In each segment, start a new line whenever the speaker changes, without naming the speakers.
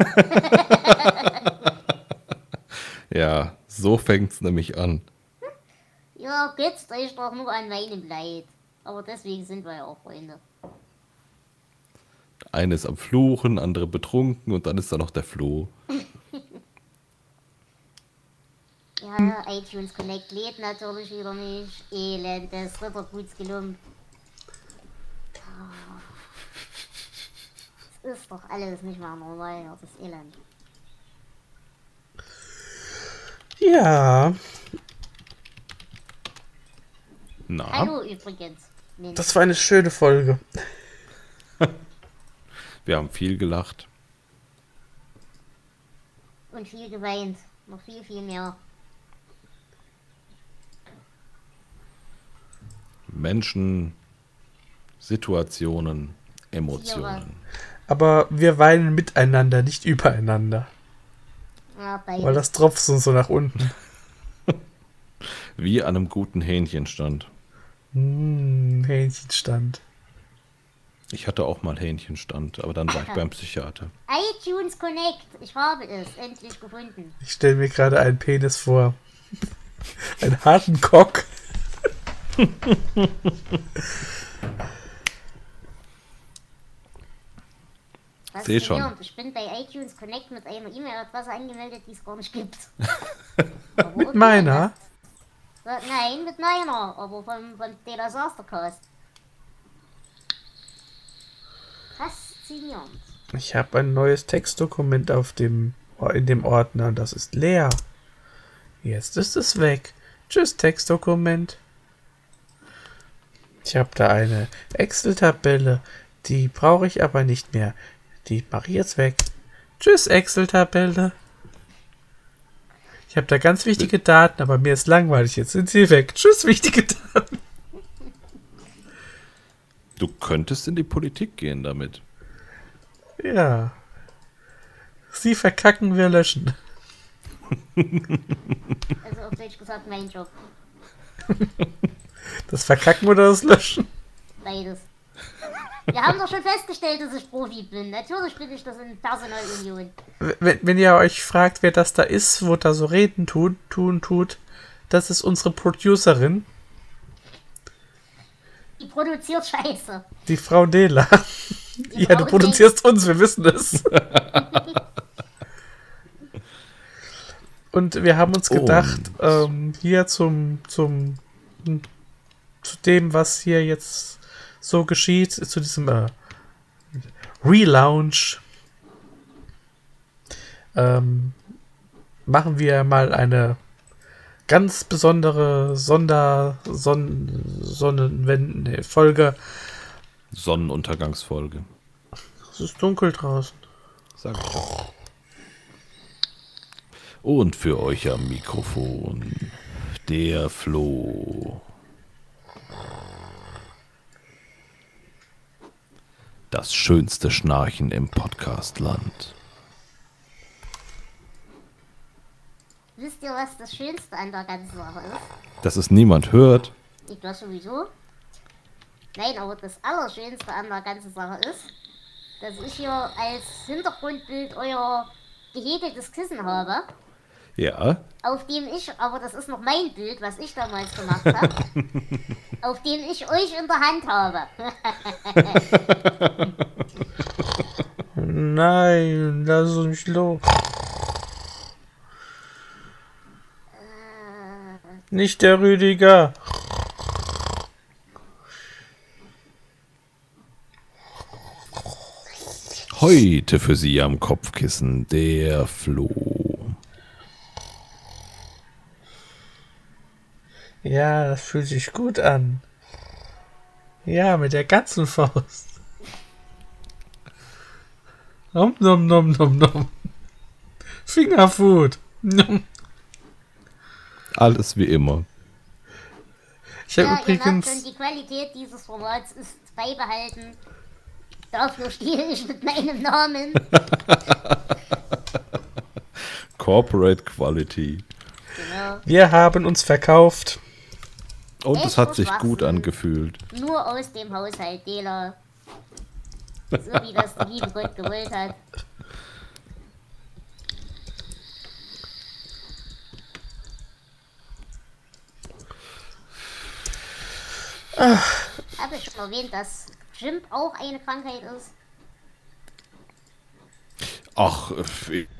ja, so fängt's nämlich an.
Ja, götzt euch doch nur an meinem Leid. Aber deswegen sind wir ja auch Freunde.
Eine ist am Fluchen, andere betrunken und dann ist da noch der Floh.
Ja, iTunes Connect lädt natürlich wieder nicht. Elend, das ist doch alles nicht mehr normal, das ist Elend.
Ja,
Na,
Hallo übrigens. Mensch.
das war eine schöne Folge.
wir haben viel gelacht.
Und viel geweint. Noch viel, viel mehr.
Menschen, Situationen, Emotionen.
Aber wir weinen miteinander, nicht übereinander.
Ja, beide.
Weil das tropft uns so nach unten.
Wie an einem guten Hähnchenstand.
Hm, Hähnchenstand.
Ich hatte auch mal Hähnchenstand, aber dann war ich beim Psychiater.
iTunes Connect. Ich habe es endlich gefunden.
Ich stelle mir gerade einen Penis vor. einen harten Cock.
Seh schon.
Faszinierend. Ich bin bei iTunes Connect mit einer E-Mail-Adresse angemeldet, die es gar nicht gibt.
Mit meiner?
Nein, mit meiner, aber von, von der Disastercast. Faszinierend.
Ich habe ein neues Textdokument auf dem in dem Ordner und das ist leer. Jetzt ist es weg. Tschüss Textdokument. Ich habe da eine Excel-Tabelle, die brauche ich aber nicht mehr. Die mache ich jetzt weg. Tschüss Excel-Tabelle. Ich habe da ganz wichtige Daten, aber mir ist langweilig. Jetzt sind sie weg. Tschüss wichtige Daten.
Du könntest in die Politik gehen damit.
Ja. Sie verkacken, wir löschen.
Also auf Deutsch gesagt, mein Job.
Das Verkacken oder das Löschen?
Beides. Wir haben doch schon festgestellt, dass ich Profi bin. Natürlich bin ich das in Personalunion.
Wenn, wenn ihr euch fragt, wer das da ist, wo da so reden tut, tun tut, das ist unsere Producerin,
Die produziert Scheiße.
die Frau Dela.
Die
Ja, du
Frau
produzierst uns, wir wissen es. Und wir haben uns gedacht, ähm, hier zum, zum, zu dem, was hier jetzt so geschieht, zu diesem äh, Relaunch, ähm, machen wir mal eine ganz besondere Sonder, Son, Sonnenwend, nee, Folge.
Sonnenuntergangsfolge.
Es ist dunkel draußen.
Sag ich doch. Und für euch am Mikrofon der Flo. Das schönste Schnarchen im Podcastland.
Wisst ihr, was das Schönste an der ganzen Sache ist?
Dass es niemand hört.
Ich das sowieso. Nein, aber das Allerschönste an der ganzen Sache ist, dass ich hier als Hintergrundbild euer gehäkeltes Kissen habe,
Ja,
auf dem ich, aber das ist noch mein Bild, was ich damals gemacht habe, auf dem ich euch in der Hand habe.
Nein, lass uns los. Nicht der Rüdiger.
heute für Sie am Kopfkissen der Flo.
Ja, das fühlt sich gut an. Ja, mit der ganzen Faust. Nom nom nom nom nom. Fingerfood. Nom.
Alles wie immer.
Ich habe
ja,
übrigens.
die Qualität dieses Formats ist beibehalten. Dafür stehe ich mit meinem Namen.
Corporate Quality.
Genau.
Wir haben uns verkauft.
Oh, Und es hat sich gut angefühlt.
Nur aus dem Haushalt Dela. So wie das der liebe Gott gewollt hat. Ach. Ich schon erwähnt, dass Jim auch eine Krankheit ist.
Ach,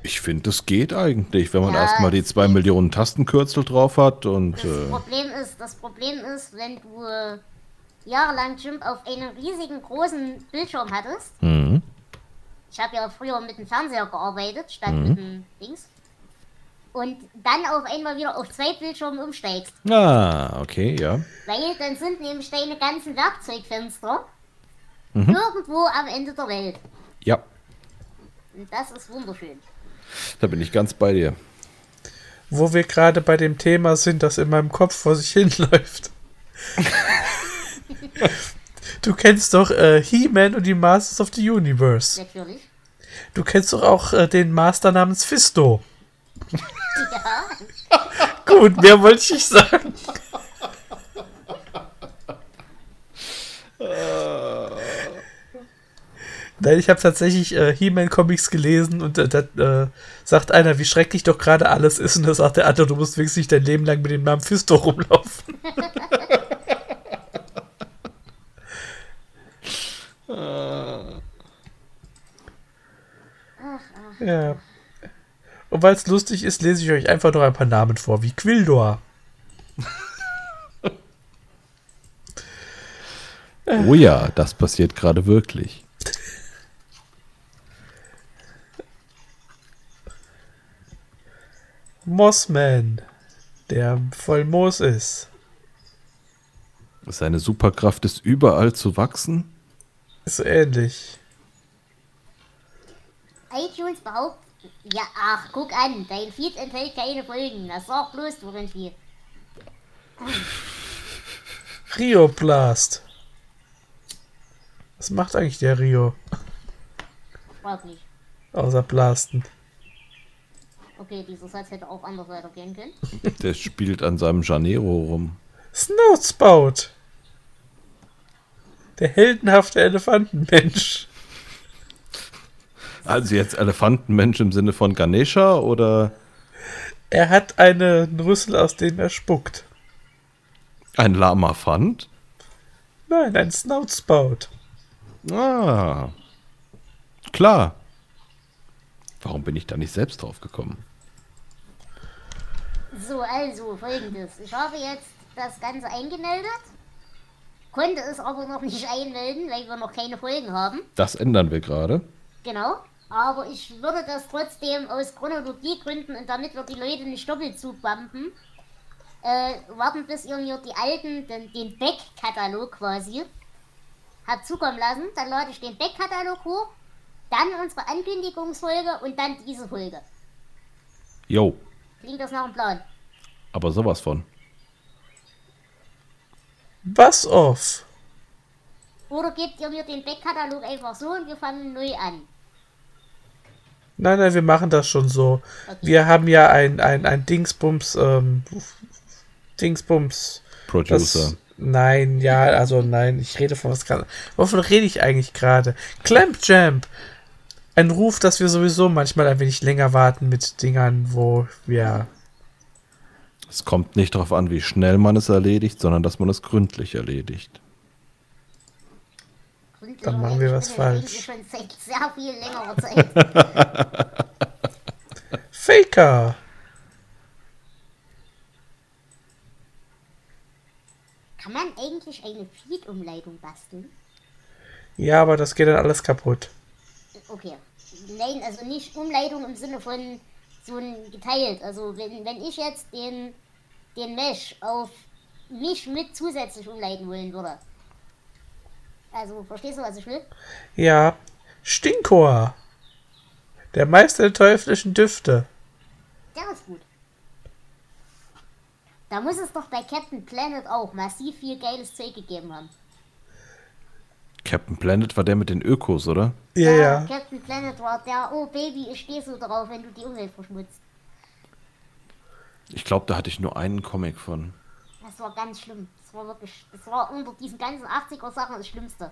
ich finde, das geht eigentlich, wenn man
Ja,
erstmal die zwei. Millionen Tastenkürzel drauf hat und
Das
äh,
Problem ist, das Problem ist, wenn du äh, jahrelang Jimp auf einem riesigen großen Bildschirm hattest.
mhm.
Ich habe ja früher mit dem Fernseher gearbeitet, statt
Mhm.
mit dem Dings. Und dann auf einmal wieder auf zwei Bildschirme umsteigst.
Ah, okay, ja.
Weil dann sind nämlich deine ganzen Werkzeugfenster
Mhm.
irgendwo am Ende der Welt.
Ja,
Und das ist wunderschön.
da bin ich ganz bei dir.
Wo wir gerade bei dem Thema sind, das in meinem Kopf vor sich hinläuft. du kennst doch äh, He-Man und die Masters of the Universe.
Natürlich.
Du kennst doch auch äh, den Master namens Fisto.
Ja.
Gut, mehr wollte ich nicht sagen. Nein, ich habe tatsächlich äh, He-Man-Comics gelesen und äh, da äh, sagt einer, wie schrecklich doch gerade alles ist. Und da sagt der andere, du musst wenigstens nicht dein Leben lang mit dem Namen Fisto rumlaufen. ja. Und weil es lustig ist, lese ich euch einfach noch ein paar Namen vor, wie Quildor.
Oh ja, das passiert gerade wirklich.
Mossman, der voll Moos ist.
Seine Superkraft ist überall zu wachsen.
Ist so ähnlich.
iTunes behauptet. Ja, ach, guck an, dein Feed enthält keine Folgen. Das sag bloß du irgendwie.
Rio Blast. Was macht eigentlich der Rio?
Frag nicht.
Außer Blasten.
Okay, dieser Satz hätte auch anders weitergehen können.
Der spielt an seinem Janeiro rum.
Snowspout. Der heldenhafte Elefantenmensch.
Also jetzt Elefantenmensch im Sinne von Ganesha oder
Er hat einen Rüssel, aus dem er spuckt.
ein Lama-Fand?
Nein, ein Snoutspout.
Ah, klar. Warum bin ich da nicht selbst drauf gekommen?
So, also folgendes. Ich habe jetzt das Ganze eingemeldet, konnte es aber noch nicht einmelden, weil wir noch keine Folgen haben.
Das ändern wir gerade.
Genau. Aber ich würde das trotzdem aus Chronologiegründen und damit wir die Leute nicht doppelt zubumpen, äh, warten, bis ihr mir die alten, den, den Back-Katalog quasi, habt zukommen lassen. Dann lade ich den Back-Katalog hoch, dann unsere Ankündigungsfolge und dann diese Folge.
Jo,
Klingt das nach einem Plan?
Aber sowas von.
Was off?
Oder gebt ihr mir den Back-Katalog einfach so und wir fangen neu an?
Nein, nein, wir machen das schon so.
Okay.
Wir haben ja ein, ein, ein Dingsbums, ähm, Dingsbums.
Producer.
Das, nein, ja, also nein, ich rede von was gerade. Wovon rede ich eigentlich gerade? Clamp Jump! Ein Ruf, dass wir sowieso manchmal ein wenig länger warten mit Dingern, wo wir.
Es kommt nicht darauf an, wie schnell man es erledigt, sondern dass man es gründlich erledigt.
Gründlich
Dann machen wir was falsch.
eigentlich schon seit sehr viel längerer Zeit.
Faker!
Kann man eigentlich eine Feed-Umleitung basteln?
Ja, aber das geht dann alles kaputt.
Okay. Nein, also nicht Umleitung im Sinne von so ein geteilt. Also wenn, wenn ich jetzt den, den Mesh auf mich mit zusätzlich umleiten wollen würde. Also, verstehst du, was ich will?
Ja. Stinkor! Der Meister der teuflischen Düfte.
Der ist gut. Da muss es doch bei Captain Planet auch massiv viel geiles Zeug gegeben haben.
Captain Planet war der mit den Ökos, oder?
Ja, ja.
Captain Planet war der, oh Baby, ich stehe so drauf, wenn du die Umwelt verschmutzt.
Ich glaube, da hatte ich nur einen Comic von.
Das war ganz schlimm. Das war wirklich, das war unter diesen ganzen 80er Sachen das Schlimmste.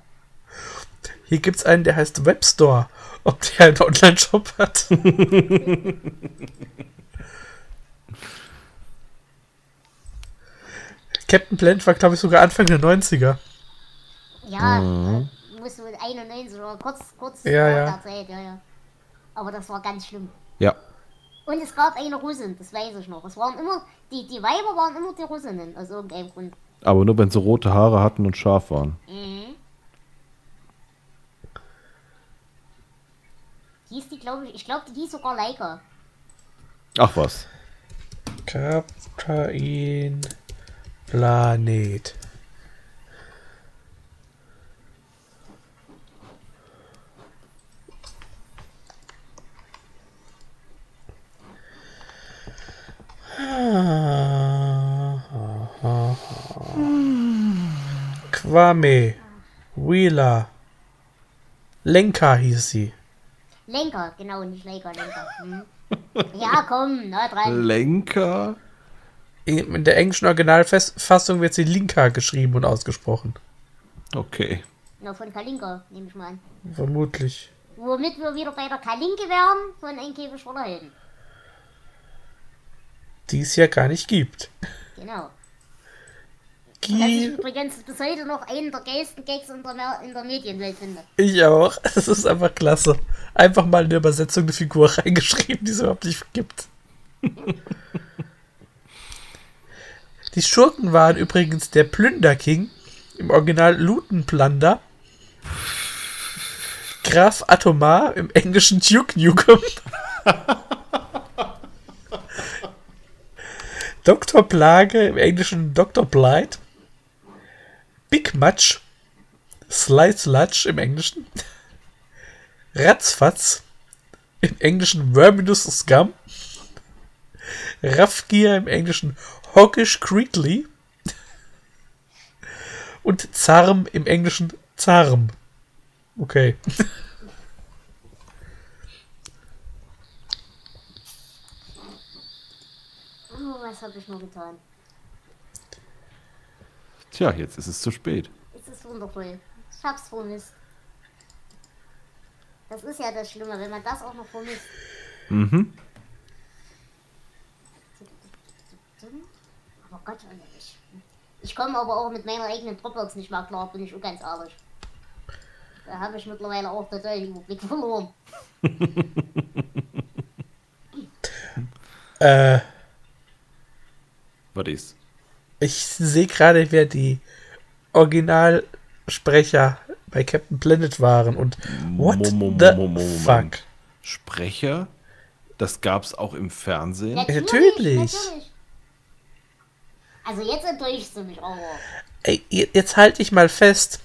Hier gibt's einen, der heißt Webstore. Ob der einen Online-Shop hat? Captain Planet war, glaube ich, sogar Anfang der 90er.
Ja,
Mhm.
muss wohl 91 oder kurz, kurz
Ja, ja.
der Zeit, ja, ja. Aber das war ganz schlimm.
Ja.
Und es gab eine Russin, das weiß ich noch. Es waren immer, die, die Weiber waren immer die Russinnen, aus irgendeinem Grund.
Aber nur wenn sie rote Haare hatten und scharf waren.
Mhm. Hieß die, glaube ich, ich glaube, die hieß sogar Leica.
Ach was.
Kaptain Planet. Kwame Wheeler Lenka hieß sie.
Lenker, genau, nicht Leica, Lenker. Hm. Ja, komm, na dran.
Lenker?
In in der englischen Originalfassung wird sie Linka geschrieben und ausgesprochen.
Okay.
Na, von Kalinka, nehme ich mal an.
Vermutlich.
Womit wir wieder bei der Kalinke wären, von ein Käfig voller Helden.
Die es ja gar nicht gibt.
Genau. Das ich
Die,
übrigens bis heute noch einen der geilsten Gags in der, in der Medienwelt finde.
ich auch. Das ist einfach klasse. Einfach mal in der Übersetzung eine Figur reingeschrieben, die es überhaupt nicht gibt. Die Schurken waren übrigens der Plünderking, im Original Lutenplunder, Graf Atomar, im Englischen Duke Nukem, Dr. Plage, im Englischen Dr. Blight, Big Match, Sly Sludge im Englischen, Ratzfatz, im Englischen Verminous Scum, Raffgier im Englischen Hoggish Creekly und Zarm im Englischen Zarm. Okay.
Oh, was habe ich nur getan?
Tja, jetzt ist es zu spät.
Es ist wundervoll. Ich hab's vermisst. Das ist ja das Schlimme, wenn man das auch noch vermisst.
Mhm.
Aber Gott, ich, ich komme aber auch mit meiner eigenen Dropbox nicht mehr klar, bin ich auch ganz ehrlich. Da habe ich mittlerweile auch total den Überblick verloren.
Äh,
Was ist?
Ich sehe gerade, wer die Originalsprecher bei Captain Planet waren und what
Mo-
the fuck?
Sprecher? Das gab's auch im Fernsehen?
Natürlich.
Also jetzt enttäuschst du mich aber.
Ey, je- jetzt halte ich mal fest.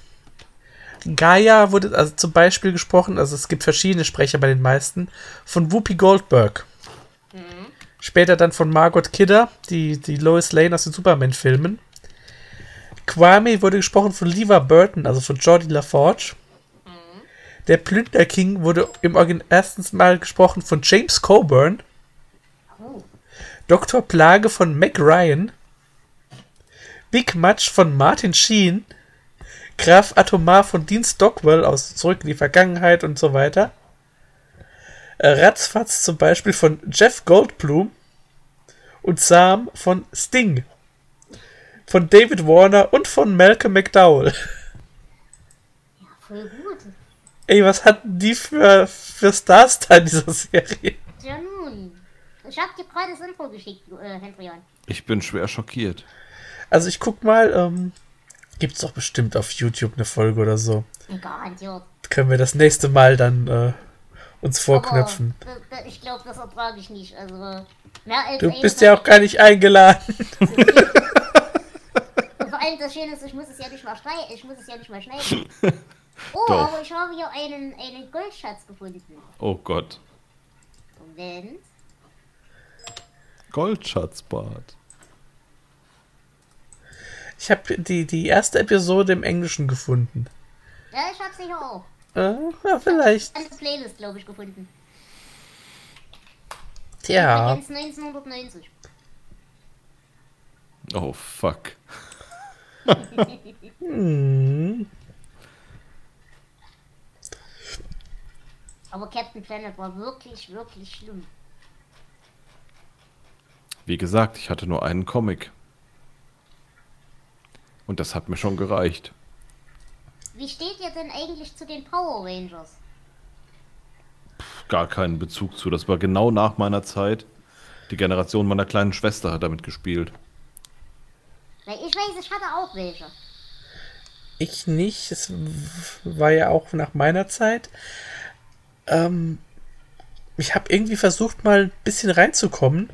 Gaia wurde also zum Beispiel gesprochen, also es gibt verschiedene Sprecher bei den meisten, von Whoopi Goldberg. Später dann von Margot Kidder, die, die Lois Lane aus den Superman-Filmen. Kwame wurde gesprochen von Lever Burton, also von Jordi LaForge. Der Plünder King wurde im Origin erstens Mal gesprochen von James Coburn. Dr. Plage von Mac Ryan, Big Match von Martin Sheen, Graf Atomar von Dean Stockwell aus Zurück in die Vergangenheit und so weiter. Äh, Ratzfatz zum Beispiel von Jeff Goldblum und Sam von Sting, von David Warner und von Malcolm McDowell.
ja, voll gut.
Ey, was hatten die für, für Stars da in dieser Serie?
Ja nun. Ich hab dir gerade das Info geschickt, äh, Hendrian.
Ich bin schwer schockiert.
Also ich guck mal, ähm, gibt's doch bestimmt auf YouTube eine Folge oder so.
Garantiert.
können wir das nächste Mal dann äh, uns vorknöpfen.
Aber, ich glaube, das ertrage ich nicht. Also, mehr als
Du bist ja auch gar nicht eingeladen.
Und vor allem das Schöne ist, ich muss es ja nicht mal schneiden. Ich muss es ja nicht mal schneiden. Oh,
Doch.
aber ich habe hier einen, einen Goldschatz gefunden.
Oh Gott.
Moment.
Goldschatzbart.
Ich habe die, die erste Episode im Englischen gefunden.
Ja, ich habe sie hier auch.
Äh, ja, vielleicht.
Eine Playlist, glaube ich, gefunden.
Tja.
Übrigens 1990.
Oh fuck.
Hm.
Aber Captain Planet war wirklich, wirklich schlimm.
Wie gesagt, ich hatte nur einen Comic. Und das hat mir schon gereicht.
Wie steht ihr denn eigentlich zu den Power Rangers?
Gar keinen Bezug zu. Das war genau nach meiner Zeit. Die Generation meiner kleinen Schwester hat damit gespielt.
Weil ich weiß, ich hatte auch welche.
Ich nicht. Es war ja auch nach meiner Zeit. Ähm, ich habe irgendwie versucht, mal ein bisschen reinzukommen,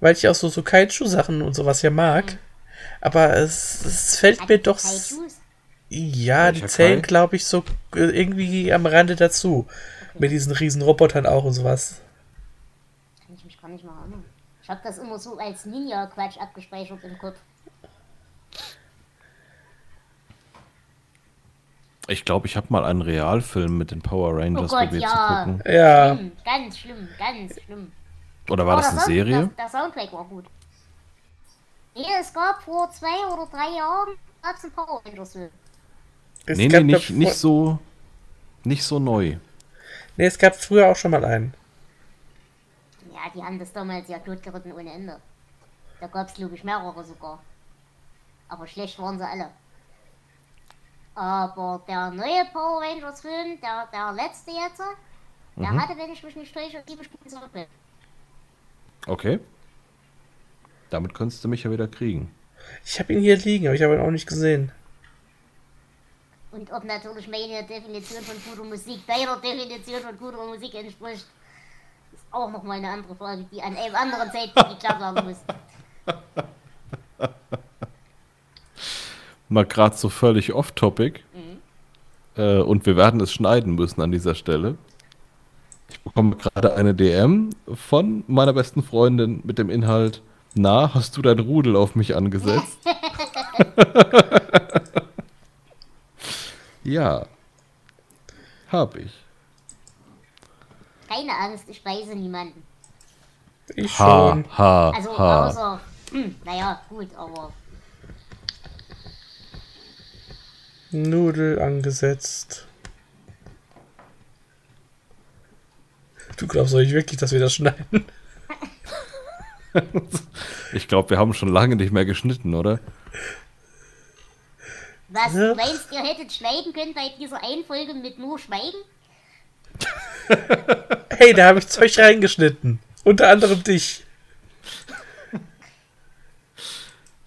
weil ich auch so, so Kaiju-Sachen und sowas ja mag. Aber es, es fällt mir doch. s- Ja, die
Welcher
zählen,
Kai?
glaube ich, so äh, irgendwie am Rande dazu. Mit diesen riesen Robotern auch und sowas.
Kann ich mich gar nicht mehr erinnern. Ich habe das immer so als Ninja-Quatsch abgespeichert im Kopf.
Ich glaube, ich habe mal einen Realfilm mit den Power Rangers
Oh Gott,
probiert
ja.
zu gucken.
Ja,
Schlimm, ganz schlimm, ganz schlimm.
Oder war
Aber
das
der
eine
Sound-
Serie?
Der, der Soundtrack war gut. Nee, es gab vor zwei oder drei Jahren gab's einen Power Rangers Film.
Es
Nee, nee,
gab
nicht, nicht so. Nicht so neu.
Nee, es gab früher auch schon mal einen.
Ja, die haben das damals ja totgeritten ohne Ende. Da gab's glaube ich mehrere sogar. Aber schlecht waren sie alle. Aber der neue Power Rangers Film, der, der letzte jetzt, der
Mhm.
hatte, wenn ich mich nicht täusche, sieben Stunden Soundtrack.
Okay. Damit könntest du mich ja wieder kriegen.
Ich habe ihn hier liegen, aber ich habe ihn auch nicht gesehen.
Und ob natürlich meine Definition von guter Musik deiner Definition von guter Musik entspricht, ist auch nochmal eine andere Frage, die an einem anderen Zeitpunkt geklärt werden muss.
Mal gerade so völlig off-topic. Äh, und wir werden es schneiden müssen an dieser Stelle. Ich bekomme gerade eine DM von meiner besten Freundin mit dem Inhalt: Na, hast du dein Rudel auf mich angesetzt? ja. Hab ich.
Keine Angst, ich weise niemanden.
Ich
Ha,
schon.
ha,
Also
ha.
außer, hm, naja, gut, aber
Nudel angesetzt. Du glaubst doch nicht wirklich, dass wir das schneiden?
Ich glaube, wir haben schon lange nicht mehr geschnitten, oder?
Was,
Ja.
du meinst, ihr hättet schneiden können bei dieser einen Folge mit nur Schweigen?
Hey, da habe ich Zeug reingeschnitten. Unter anderem dich.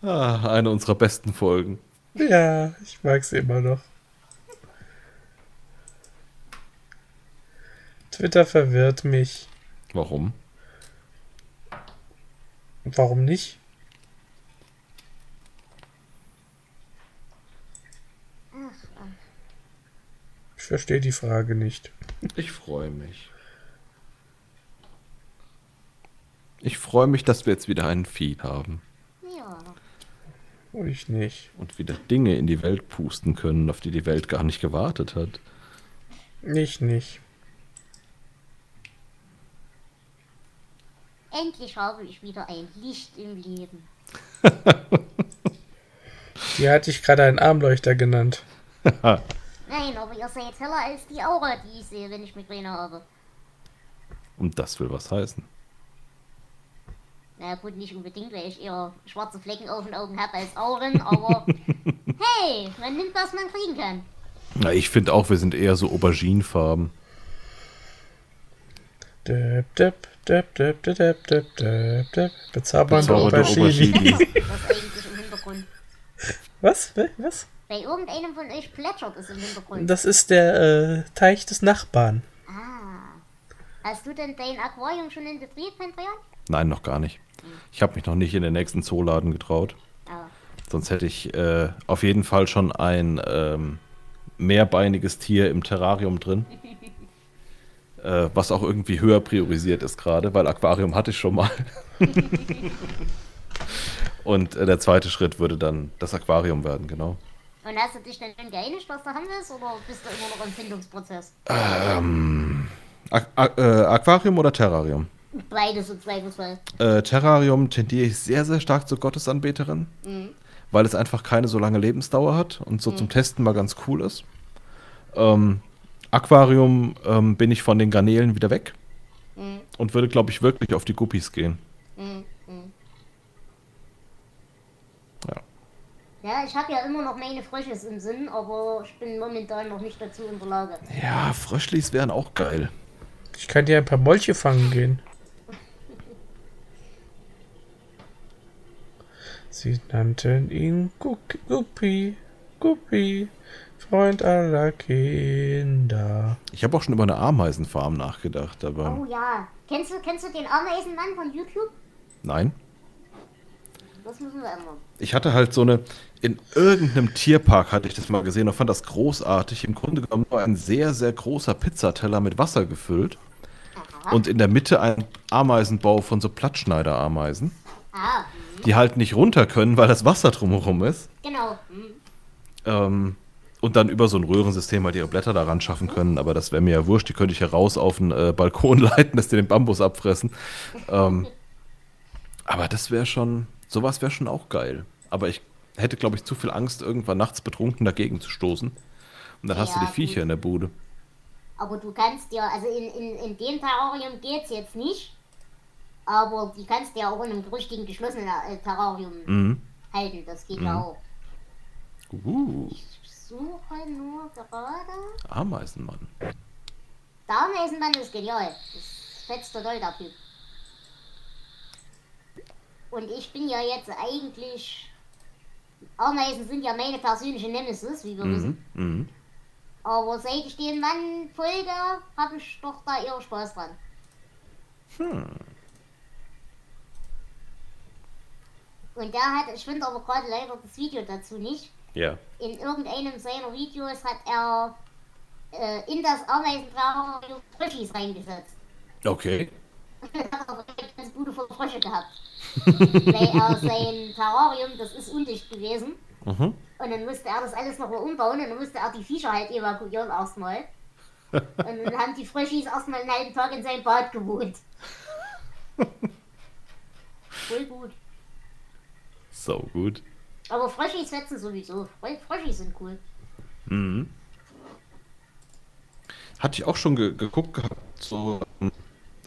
Ah, eine unserer besten Folgen.
Ja, ich mag sie immer noch. Twitter verwirrt mich.
Warum?
Warum nicht? Ich verstehe die Frage nicht.
Ich freue mich. Ich freue mich, dass wir jetzt wieder einen Feed haben
Ja.
Und ich nicht.
und wieder Dinge in die Welt pusten können, auf die die Welt gar nicht gewartet hat.
Ich nicht.
Endlich habe ich wieder ein Licht im Leben.
Hier hatte ich gerade einen Armleuchter genannt.
Nein, aber ihr seid heller als die Aura, die ich sehe, wenn ich Migräne habe.
Und das will was heißen.
Na gut, nicht unbedingt, weil ich eher schwarze Flecken auf den Augen habe als Auren, aber hey, man nimmt, was man kriegen kann.
Na, ich finde auch, wir sind eher so Auberginenfarben.
Döp, döp, döp, döp, döp, döp, döp, döp. Bezaubernde Aubergine.
Was eigentlich im Hintergrund?
Was? Was?
Bei irgendeinem von euch plätschert es im Hintergrund.
Das ist der äh, Teich des Nachbarn.
Ah. Hast du denn dein Aquarium schon in Betrieb, Pantheon?
Nein, noch gar nicht. Ich habe mich noch nicht in den nächsten Zooladen getraut.
Ah.
Sonst hätte ich äh, auf jeden Fall schon ein ähm, mehrbeiniges Tier im Terrarium drin. äh, was auch irgendwie höher priorisiert ist gerade, weil Aquarium hatte ich schon mal. Und äh, der zweite Schritt würde dann das Aquarium werden, genau.
Und hast du dich denn geeinigt, was du haben willst, oder bist du immer noch im Findungsprozess?
Aqu Aqu- äh, Aquarium oder Terrarium?
Beides im Zweifelsfall.
Äh, Terrarium tendiere ich sehr, sehr stark zur Gottesanbeterin, weil es einfach keine so lange Lebensdauer hat und so zum Testen mal ganz cool ist. Ähm, Aquarium ähm, bin ich von den Garnelen wieder weg und würde, glaube ich, wirklich auf die Guppies gehen. Ja.
Ja, ich habe ja immer noch meine Frösches im Sinn, aber ich bin momentan noch nicht dazu in der Lage.
Ja, Fröschlis wären auch geil.
Ich kann dir ein paar Molche fangen gehen. Sie nannten ihn Guck- Guppi, Guppi, Freund aller Kinder.
Ich habe auch schon über eine Ameisenfarm nachgedacht,
Oh
aber
ja. Kennst du, kennst du den Ameisenmann von YouTube?
nein.
Das müssen wir ändern.
Ich hatte halt so eine, in irgendeinem Tierpark hatte ich das mal gesehen und fand das großartig. Im Grunde genommen nur ein sehr, sehr großer Pizzateller mit Wasser gefüllt.
Aha.
Und in der Mitte ein Ameisenbau von so Plattschneiderameisen,
Ah, hm,
die halt nicht runter können, weil das Wasser drumherum ist.
genau. Hm.
Ähm, und dann über so ein Röhrensystem halt ihre Blätter daran schaffen können. Aber das wäre mir ja wurscht, die könnte ich ja raus auf den äh, Balkon leiten, dass die den Bambus abfressen. Ähm, aber das wäre schon, sowas wäre schon auch geil. Aber ich hätte, glaube ich, zu viel Angst, irgendwann nachts betrunken dagegen zu stoßen. Und dann hast du
Ja,
die Viecher in der Bude.
Aber du kannst ja, also in, in, in dem Terrarium geht's jetzt nicht. Aber die kannst du ja auch in einem richtigen geschlossenen äh, Terrarium
Mhm.
halten. Das geht ja auch.
Uh,
Ich suche nur gerade.
Ameisenmann.
Der Ameisenmann ist genial. Das fetzt total der Typ. Und ich bin ja jetzt eigentlich. Ameisen sind ja meine persönliche Nemesis, wie wir wissen.
Mhm. Mhm.
Aber seit ich den Mann folge, habe ich doch da eher Spaß dran. Und der hat, ich finde aber gerade leider das Video dazu nicht.
Ja.
In irgendeinem seiner Videos hat er äh, in das Ameisenterrarium Fröschis reingesetzt.
Okay.
hat aber ganz gute Frösche gehabt. Weil er sein Terrarium, das ist undicht gewesen.
Mhm.
Und dann musste er das alles nochmal umbauen und dann musste er die Viecher halt evakuieren erstmal. Und dann haben die Fröschis erstmal einen halben Tag in seinem Bad gewohnt. Voll gut.
So gut.
Aber Fröschis fetzen sowieso. Frö- Fröschis sind cool.
Mhm. Hatte ich auch schon ge geguckt gehabt, so ähm,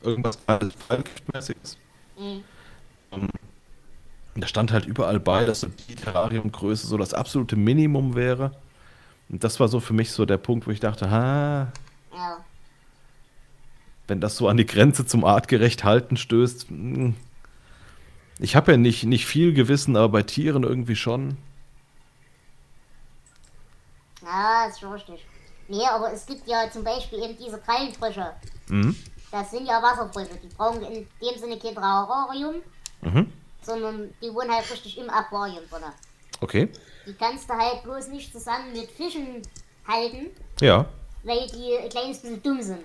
irgendwas Fallgiftmäßiges.
Mhm.
Da stand halt überall bei, dass so die Terrariumgröße so das absolute Minimum wäre. Und das war so für mich so der Punkt, wo ich dachte, ha,
Ja.
wenn das so an die Grenze zum artgerecht halten stößt. hm. Ich habe ja nicht, nicht viel Gewissen, aber bei Tieren irgendwie schon.
Ja, ist schon richtig. Nee, aber es gibt ja zum Beispiel eben diese Krallenfrösche.
Mhm.
Das sind ja Wasserfrösche. Die brauchen in dem Sinne kein Terrarium,
Mhm.
sondern die wohnen halt richtig im Aquarium drin.
Okay.
Die kannst du halt bloß nicht zusammen mit Fischen halten,
Ja.
weil die ein kleines bisschen dumm sind.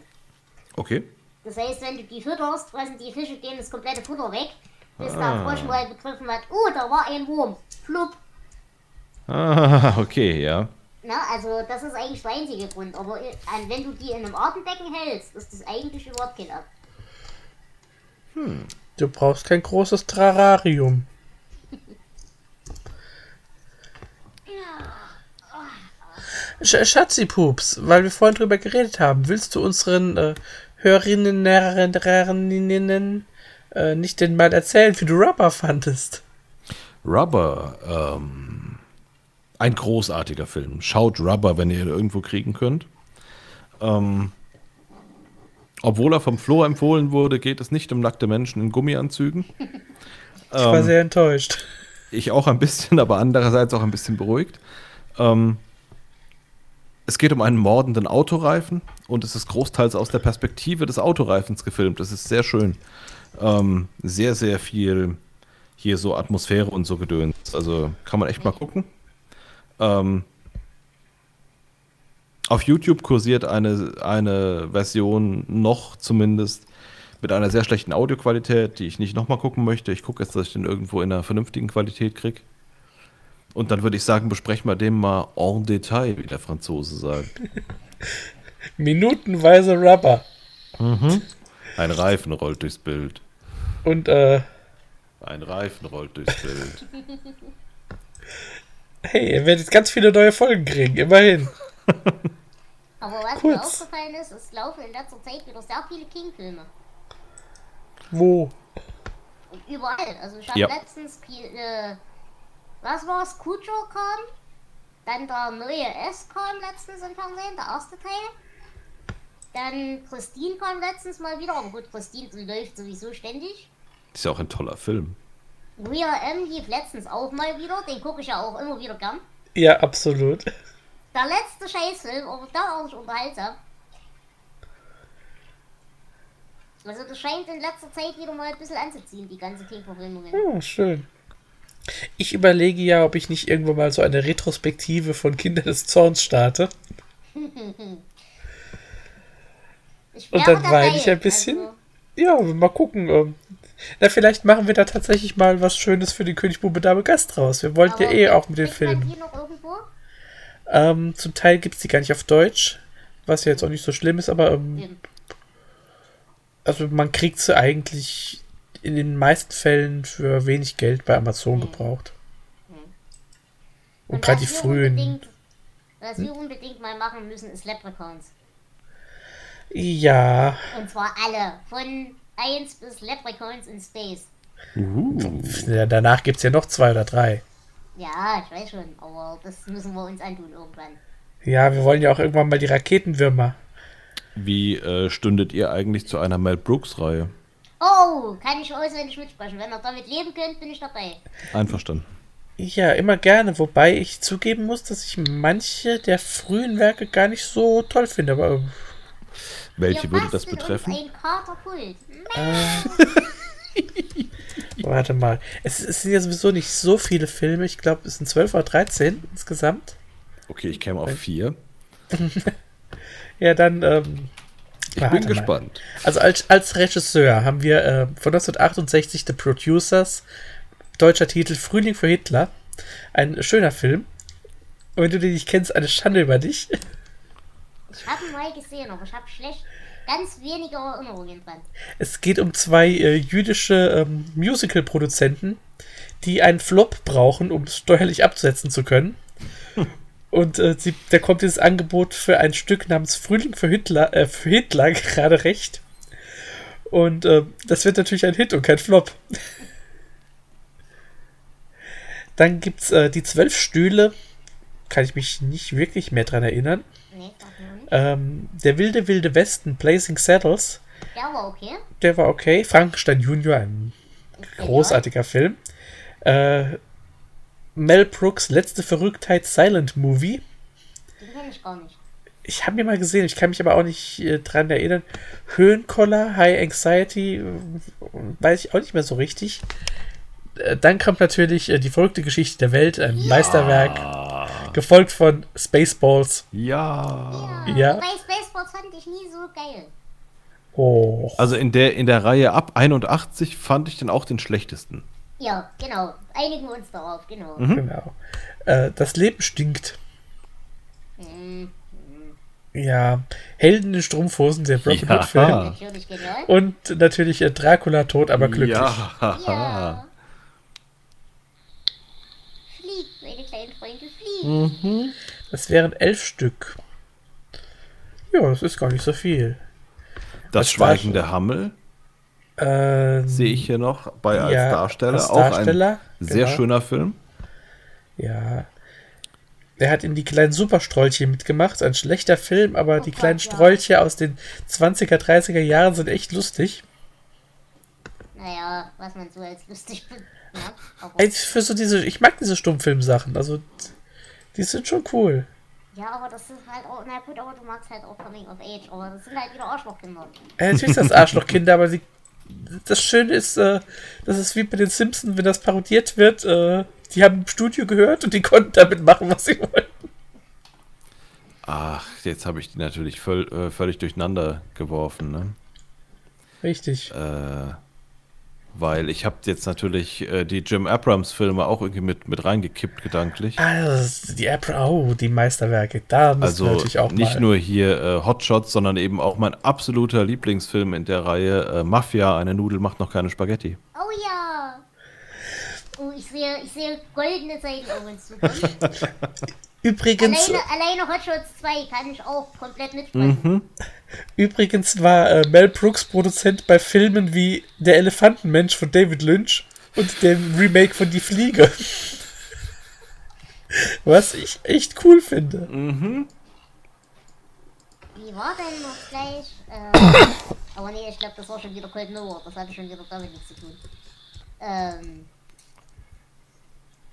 Okay.
Das heißt, wenn du die fütterst, fressen die Fische denen das komplette Futter weg, bis
Ah.
der Frosch mal begriffen hat, oh, da war ein Wurm. Flupp.
Ah, okay, ja.
Na, also das ist eigentlich der einzige Grund. Aber an- wenn du die in einem Artenbecken hältst, ist das eigentlich überhaupt kein Akt.
Du brauchst kein großes Terrarium. Sch Schatzipups, weil wir vorhin drüber geredet haben, willst du unseren äh, Hörerinnen, Näherinnen, äh, nicht denn mal erzählen, wie du Rubber fandest?
Rubber, ähm, ein großartiger Film. Schaut Rubber, wenn ihr ihn irgendwo kriegen könnt. Ähm, obwohl er vom Flo empfohlen wurde, geht es nicht um nackte Menschen in Gummianzügen.
Ich war sehr enttäuscht.
Ich auch ein bisschen, aber andererseits auch ein bisschen beruhigt. Ähm, es geht um einen mordenden Autoreifen und es ist großteils aus der Perspektive des Autoreifens gefilmt. Das ist sehr schön. Ähm, sehr, sehr viel hier so Atmosphäre und so Gedöns. Also kann man echt mal gucken. Ähm, auf YouTube kursiert eine, eine Version noch zumindest mit einer sehr schlechten Audioqualität, die ich nicht nochmal gucken möchte. Ich gucke jetzt, dass ich den irgendwo in einer vernünftigen Qualität kriege. Und dann würde ich sagen, besprechen wir den mal en Detail, wie der Franzose sagt.
Minutenweise Rubber.
Ein Reifen rollt durchs Bild.
Und, äh,
Ein Reifen rollt durchs Bild.
hey, ihr werdet ganz viele neue Folgen kriegen, immerhin.
Aber was
Kurz.
mir aufgefallen ist, es laufen in letzter Zeit wieder sehr viele King-Filme.
Wo?
Und überall. Also ich habe
Ja.
letztens, äh, das war's. Cujo kam. Dann der neue S kam letztens im Fernsehen, der erste Teil. Dann Christine kam letztens mal wieder, aber gut, Christine läuft sowieso ständig.
Ist ja auch ein toller Film.
Real M lief letztens auch mal wieder, den gucke ich ja auch immer wieder gern.
Ja, absolut.
Der letzte Scheißfilm, aber da auch nicht unterhaltsam. Also das scheint in letzter Zeit wieder mal ein bisschen anzuziehen, die ganze King-Verfilmungen.
Oh, schön. Ich überlege ja, ob ich nicht irgendwann mal so eine Retrospektive von Kinder des Zorns starte. Und dann weine ich ein bisschen.
Also,
Ja, mal gucken. ähm. Na, vielleicht machen wir da tatsächlich mal was Schönes für die Königsbube Dame Gast raus. Wir wollten ja
aber
eh auch mit den Filmen.
die noch irgendwo?
Ähm, zum Teil gibt es die gar nicht auf Deutsch, was ja jetzt auch nicht so schlimm ist, aber ähm,
Eben.
also man kriegt sie eigentlich in den meisten Fällen für wenig Geld bei Amazon gebraucht. Und gerade die frühen.
Was wir unbedingt mal machen müssen, ist Leprechauns.
Ja,
Und zwar alle. Von 1 bis Leprechauns in Space.
ja, danach gibt es ja noch zwei oder drei.
Ja, ich weiß schon, aber das müssen wir uns antun irgendwann.
Ja, wir wollen ja auch irgendwann mal die Raketenwürmer.
Wie äh, stündet ihr eigentlich zu einer Mel Brooks-Reihe?
Oh, kann ich auswendig mitsprechen. Wenn ihr damit leben könnt, bin ich dabei.
Einverstanden.
Ja, immer gerne, wobei ich zugeben muss, dass ich manche der frühen Werke gar nicht so toll finde, aber ähm,
Welche würde das betreffen?
Uns ein Katerpult.
Warte mal. Es, es sind ja sowieso nicht so viele Filme, ich glaube, es sind 12 oder 13 insgesamt.
Okay, ich käme auf vier.
Ja, dann, ähm,
Ich bin
mal.
gespannt.
Also als, als Regisseur haben wir äh, von 1968 The Producers, deutscher Titel Frühling für Hitler. Ein schöner Film. Und wenn du den nicht kennst, eine Schande über dich.
Ich habe ihn mal gesehen, aber ich habe schlecht, ganz wenige Erinnerungen dran.
Es geht um zwei äh, jüdische ähm, Musical-Produzenten, die einen Flop brauchen, um es steuerlich abzusetzen zu können. Und äh, sie, da kommt dieses Angebot für ein Stück namens Frühling für Hitler, äh, für Hitler gerade recht. Und äh, das wird natürlich ein Hit und kein Flop. Dann gibt es äh, die zwölf Stühle. Kann ich mich nicht wirklich mehr dran erinnern.
Nee, nicht.
Ähm, der wilde, wilde Westen, Blazing Saddles.
Der war okay.
Der war okay. Frankenstein Junior, ein großartiger Film. Äh, Mel Brooks letzte Verrücktheit Silent Movie.
Den kenne ich gar nicht.
Ich habe ihn mal gesehen, ich kann mich aber auch nicht äh, dran erinnern. Höhenkoller, High Anxiety, äh, weiß ich auch nicht mehr so richtig. Äh, dann kommt natürlich äh, die verrückte Geschichte der Welt, ein Meisterwerk, gefolgt von Spaceballs.
Ja.
Ja.
Wobei Spaceballs fand ich nie so geil.
Oh,
Also in der, in der Reihe ab 81 fand ich den auch den schlechtesten.
Ja, genau. Einigen wir uns darauf, genau.
genau. Äh, das Leben stinkt.
Mhm.
Ja, Helden in Strumpfhosen, der Film.
Ja.
Genial.
Und natürlich äh, Dracula tot, aber glücklich.
Ja.
Ja. Flieg, meine kleinen Flieg.
Das wären elf Stück. Ja, das ist gar nicht so viel.
Das
Das war
Schweigen
schon-
der Hammel
Ähm,
sehe ich hier noch bei als
ja,
Darsteller.
als
auch
Darsteller,
ein sehr
genau.
schöner Film.
Ja. Er hat in die kleinen Superstrolche mitgemacht. Ein schlechter Film, aber die
Gott,
kleinen
ja.
Strolche aus den 20er, 30er Jahren sind echt lustig.
Naja, was man so als lustig be- ja, aber,
Ey, Für so diese, ich mag diese Stummfilmsachen. Also, die sind schon cool.
ja, aber das ist halt auch, na gut, aber du magst halt auch Coming of Age, aber das sind halt wieder Arschlochkinder.
Äh, natürlich sind das Arschlochkinder, aber sie, das Schöne ist, äh, das ist wie bei den Simpsons, wenn das parodiert wird. Äh, die haben im Studio gehört und die konnten damit machen, was sie wollten.
Ach, jetzt habe ich die natürlich völ, äh, völlig durcheinander geworfen, ne?
Richtig.
Äh, weil ich habe jetzt natürlich äh, die Jim Abrams Filme auch irgendwie mit, mit reingekippt gedanklich.
Ah, ist die Apple, oh, die Meisterwerke. Da müssen wir
Also
natürlich auch
nicht
mal.
nur hier äh, Hotshots, sondern eben auch mein absoluter Lieblingsfilm in der Reihe äh, Mafia, eine Nudel macht noch keine Spaghetti.
Oh ja! Oh, ich sehe, ich sehe goldene Zeiten auf uns zukommen.
Übrigens,
alleine, alleine Hotshots 2 kann ich auch komplett mitsprechen.
Übrigens war äh, Mel Brooks Produzent bei Filmen wie Der Elefantenmensch von David Lynch und dem Remake von Die Fliege. Was ich echt cool finde.
Wie war denn noch gleich? Äh, aber nee, ich glaube, das war schon wieder Cold Mirror. Das hatte schon wieder damit nichts zu tun. Ähm.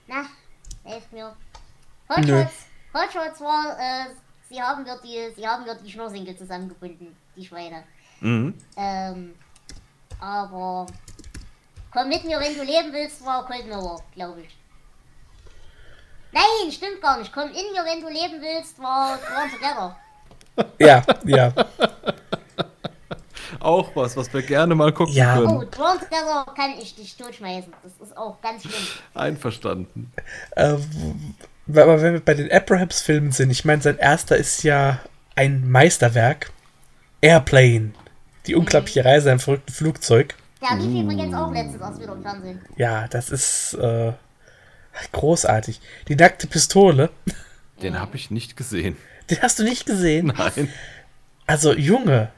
Na, helft mir.
Nö.
Hotshots. Hotshots war, äh, sie haben wir die, sie haben wir die Schnürsenkel zusammengebunden, die Schweine.
Mhm.
Ähm, aber komm mit mir, wenn du leben willst, war Cold Mirror, glaube ich. Nein, stimmt gar nicht. Komm in mir, wenn du leben willst, war Drawn Together.
Ja, ja.
Auch was, was wir gerne mal gucken
Ja.
können.
Oh, Drawn Together kann ich dich durchschmeißen. Das ist auch ganz schlimm.
Einverstanden.
Äh, w- aber wenn wir bei den Abrahams-Filmen sind, ich meine, sein erster ist ja ein Meisterwerk. Airplane. Die unglaubliche Reise im verrückten Flugzeug.
Der lief übrigens auch letztens erst wieder im Fernsehen.
Ja, das ist äh, großartig. Die nackte Pistole,
Den habe ich nicht gesehen.
den hast du nicht gesehen.
Nein.
Also, Junge,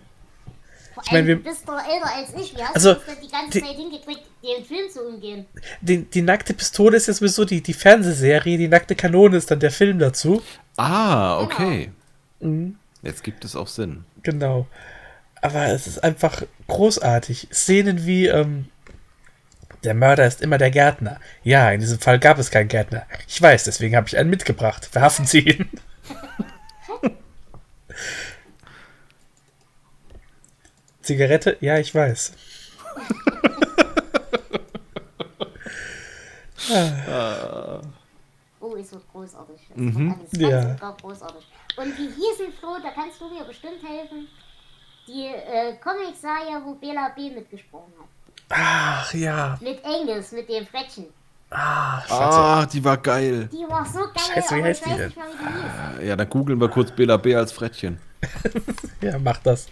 Ich mein,
allem,
wir-
du bist doch älter als ich. Wie hast
Also,
du das die ganze
die-
Zeit hingekriegt, den Film zu umgehen?
die, die nackte Pistole ist ja sowieso die, die Fernsehserie, die nackte Kanone ist dann der Film dazu.
Ah, okay.
Mhm.
Jetzt gibt es auch Sinn.
Genau. Aber es ist einfach großartig. Szenen wie, ähm, der Mörder ist immer der Gärtner. Ja, in diesem Fall gab es keinen Gärtner. Ich weiß, deswegen habe ich einen mitgebracht. Verhaften Sie ihn. Zigarette? Ja, ich weiß.
Oh, ist so großartig. Das
Mhm.
alles
Ja.
großartig. Und wie hießen, Flo, da kannst du mir bestimmt helfen, die äh, Comic-Serie, wo Bela B. mitgesprochen hat.
Ach ja.
Mit Angus, mit dem Frettchen.
Ah, Scheiße.
Ah, die war geil.
Die war so geil,
Scheiße, wie
aber ich
heißt die
weiß
denn?
nicht die hieß.
Ja, dann googeln wir kurz Bela B als Frettchen.
Ja, mach das.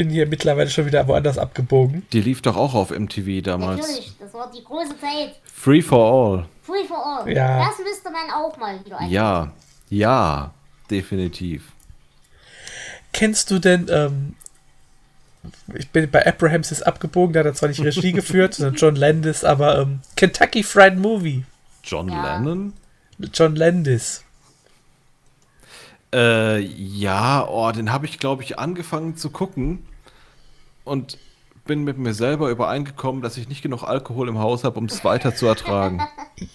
Ich bin hier mittlerweile schon wieder woanders abgebogen.
Die lief doch auch auf MTV damals.
Natürlich, das war die große Zeit.
Free for all.
Free for all.
Ja.
Das müsste man auch mal wieder ein.
Ja, ja, definitiv.
Kennst du denn, ähm, ich bin bei Abrahams ist abgebogen, da hat er zwar nicht Regie geführt, sondern John Landis, aber ähm, Kentucky Fried Movie
John
Ja.
Lennon?
mit John Landis.
Äh, ja, oh, den habe ich, glaube ich, angefangen zu gucken und bin mit mir selber übereingekommen, dass ich nicht genug Alkohol im Haus habe, um es weiter zu ertragen.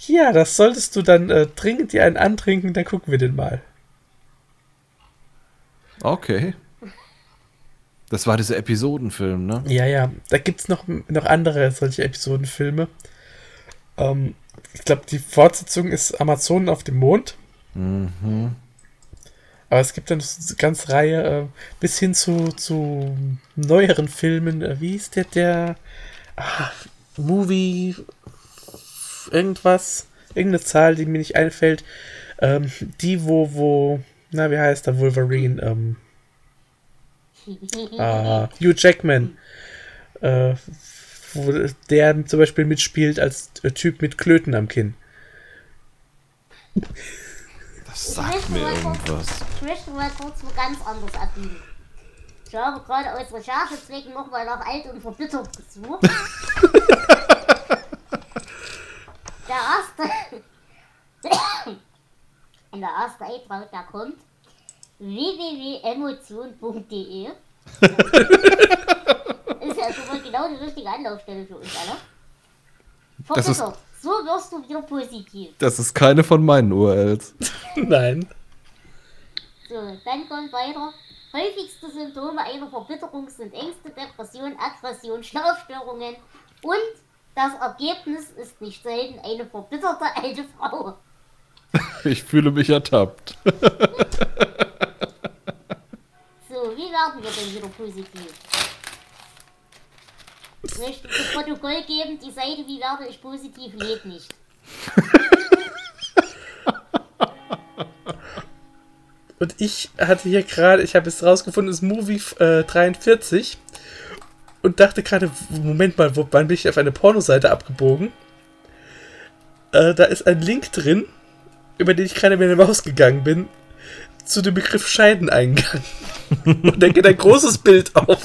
Ja, das solltest du dann äh, dringend dir einen antrinken, dann gucken wir den mal.
Okay. Das war dieser Episodenfilm, ne?
Ja, ja, da gibt es noch, noch andere solche Episodenfilme. Ähm, ich glaube, die Fortsetzung ist Amazonen auf dem Mond. Aber es gibt dann eine ganze Reihe äh, bis hin zu, zu neueren Filmen. Äh, wie ist der, der ah, Movie irgendwas? Irgendeine Zahl, die mir nicht einfällt. Ähm, die, wo, wo, na, wie heißt der Wolverine? Ähm, ah, Hugh Jackman. Äh, wo der zum Beispiel mitspielt als äh, Typ mit Klöten am Kinn.
Sagt mir irgendwas.
Ich möchte mal kurz wo ganz anders abbiegen. Ich habe gerade aus Recherchezwecken nochmal nach alt und verbittert gesucht. der erste. Und der erste Eintrag, der kommt. www.emotion.de Ist ja schon mal genau die richtige Anlaufstelle für uns alle.
Das ist-
Verbittert. So wirst du wieder positiv.
Das ist keine von meinen URLs.
Nein.
So, dann kommt weiter. Häufigste Symptome einer Verbitterung sind Ängste, Depression, Aggression, Schlafstörungen und das Ergebnis ist nicht selten eine verbitterte alte Frau.
Ich fühle mich ertappt.
So, wie werden wir denn wieder positiv? Ich möchte zu Protokoll geben, die Seite Wie werde ich positiv lebt nicht.
Und ich hatte hier gerade, ich habe es rausgefunden, das Movie äh, 43 und dachte gerade, Moment mal, wo, wann bin ich auf eine Pornoseite abgebogen? Äh, da ist ein Link drin, über den ich gerade mit der Maus gegangen bin, zu dem Begriff Scheideneingang. und da geht ein großes Bild auf.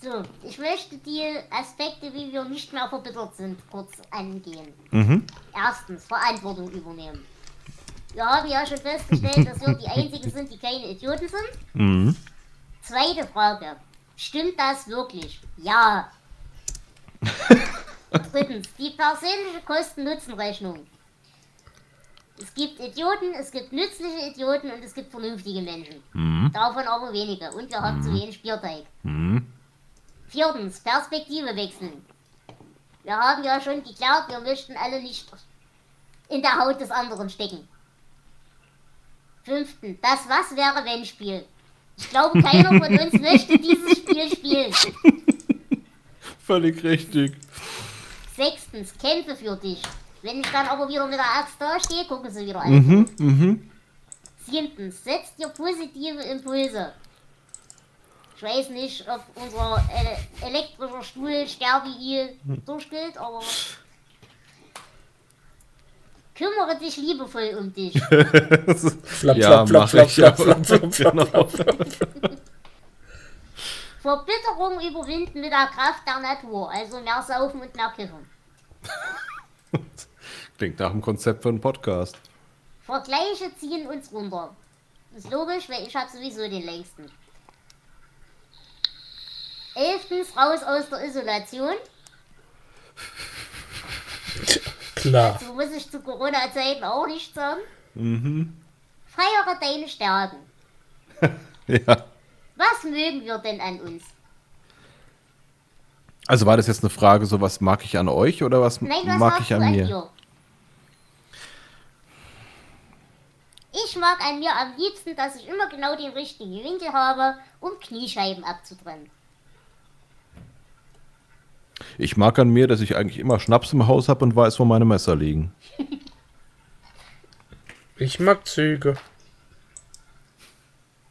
So, ich möchte die Aspekte, wie wir nicht mehr verbittert sind, kurz angehen.
Mhm.
Erstens, Verantwortung übernehmen. Wir haben ja schon festgestellt, dass wir die Einzigen sind, die keine Idioten sind.
Mhm.
Zweite Frage. Stimmt das wirklich? Ja. Drittens, die persönliche Kosten-Nutzen-Rechnung. Es gibt Idioten, es gibt nützliche Idioten und es gibt vernünftige Menschen.
Mhm.
Davon aber wenige. Und wir haben zu wenig Bierteig.
Mhm.
Viertens, Perspektive wechseln. Wir haben ja schon geklärt, wir möchten alle nicht in der Haut des anderen stecken. Fünftens, das Was wäre wenn Spiel. Ich glaube, keiner von uns möchte dieses Spiel spielen.
Völlig richtig.
Sechstens, Kämpfe für dich. Wenn ich dann aber wieder mit der Axt dastehe, gucken sie wieder an.
Mhm. Mhm.
Siebtens, setzt dir positive Impulse. Ich weiß nicht, ob unser äh, elektrischer Stuhl Sterbi durchgilt, aber kümmere dich liebevoll um dich.
Flap,
Ja,
flap, flap,
mach ich,
flap,
aber-
flap, flap, flap,
Genau.
Verbitterung überwinden mit der Kraft der Natur, also mehr saufen und mehr kiffen.
Klingt nach dem Konzept für einen Podcast.
Vergleiche ziehen uns runter. Ist logisch, weil ich habe sowieso den längsten. Elftens, raus aus der Isolation.
Klar.
So muss ich zu Corona-Zeiten auch nicht sagen.
Mhm.
Feiere deine Stärken.
Ja.
Was mögen wir denn an uns?
Also war das jetzt eine Frage, so was mag ich an euch oder was
Nein, was
mag ich an
an
mir?
dir? Ich mag an mir am liebsten, dass ich immer genau den richtigen Winkel habe, um Kniescheiben abzutrennen.
Ich mag an mir, dass ich eigentlich immer Schnaps im Haus habe und weiß, wo meine Messer liegen.
Ich mag Züge.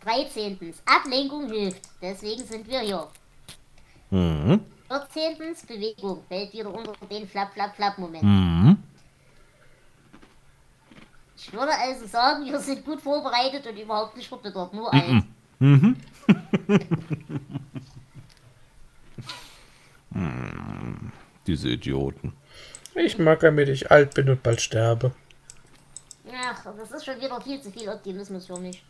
13. Ablenkung hilft. Deswegen sind wir hier.
Mhm.
14. Bewegung fällt wieder unter den Flap-Flap-Flap-Moment.
Mhm.
Ich würde also sagen, wir sind gut vorbereitet und überhaupt nicht verbittert. Nur alt.
Mhm. Diese Idioten.
Ich mag dass ich alt bin und bald sterbe.
Ach, das ist schon wieder viel zu viel Optimismus für mich.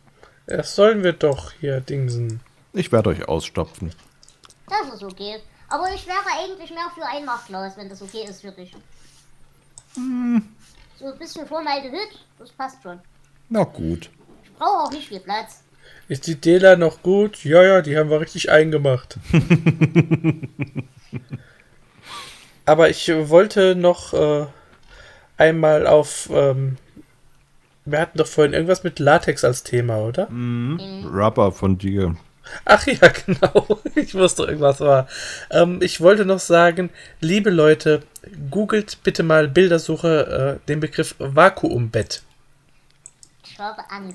Das sollen wir doch hier dingsen.
Ich werde euch ausstopfen.
Das ist okay. Aber ich wäre eigentlich mehr für ein Nachtglas, wenn das okay ist für dich. So ein bisschen Formaldehyd, das passt schon.
Na gut.
Ich brauche auch nicht viel Platz.
Ist die Dela noch gut? Ja, ja, die haben wir richtig eingemacht. Aber ich wollte noch äh, einmal auf. Ähm, wir hatten doch vorhin irgendwas mit Latex als Thema, oder?
Rubber von dir.
Ach ja, genau. Ich wusste, irgendwas war. Ähm, ich wollte noch sagen, liebe Leute, googelt bitte mal Bildersuche äh, den Begriff Vakuumbett.
Ich habe Angst.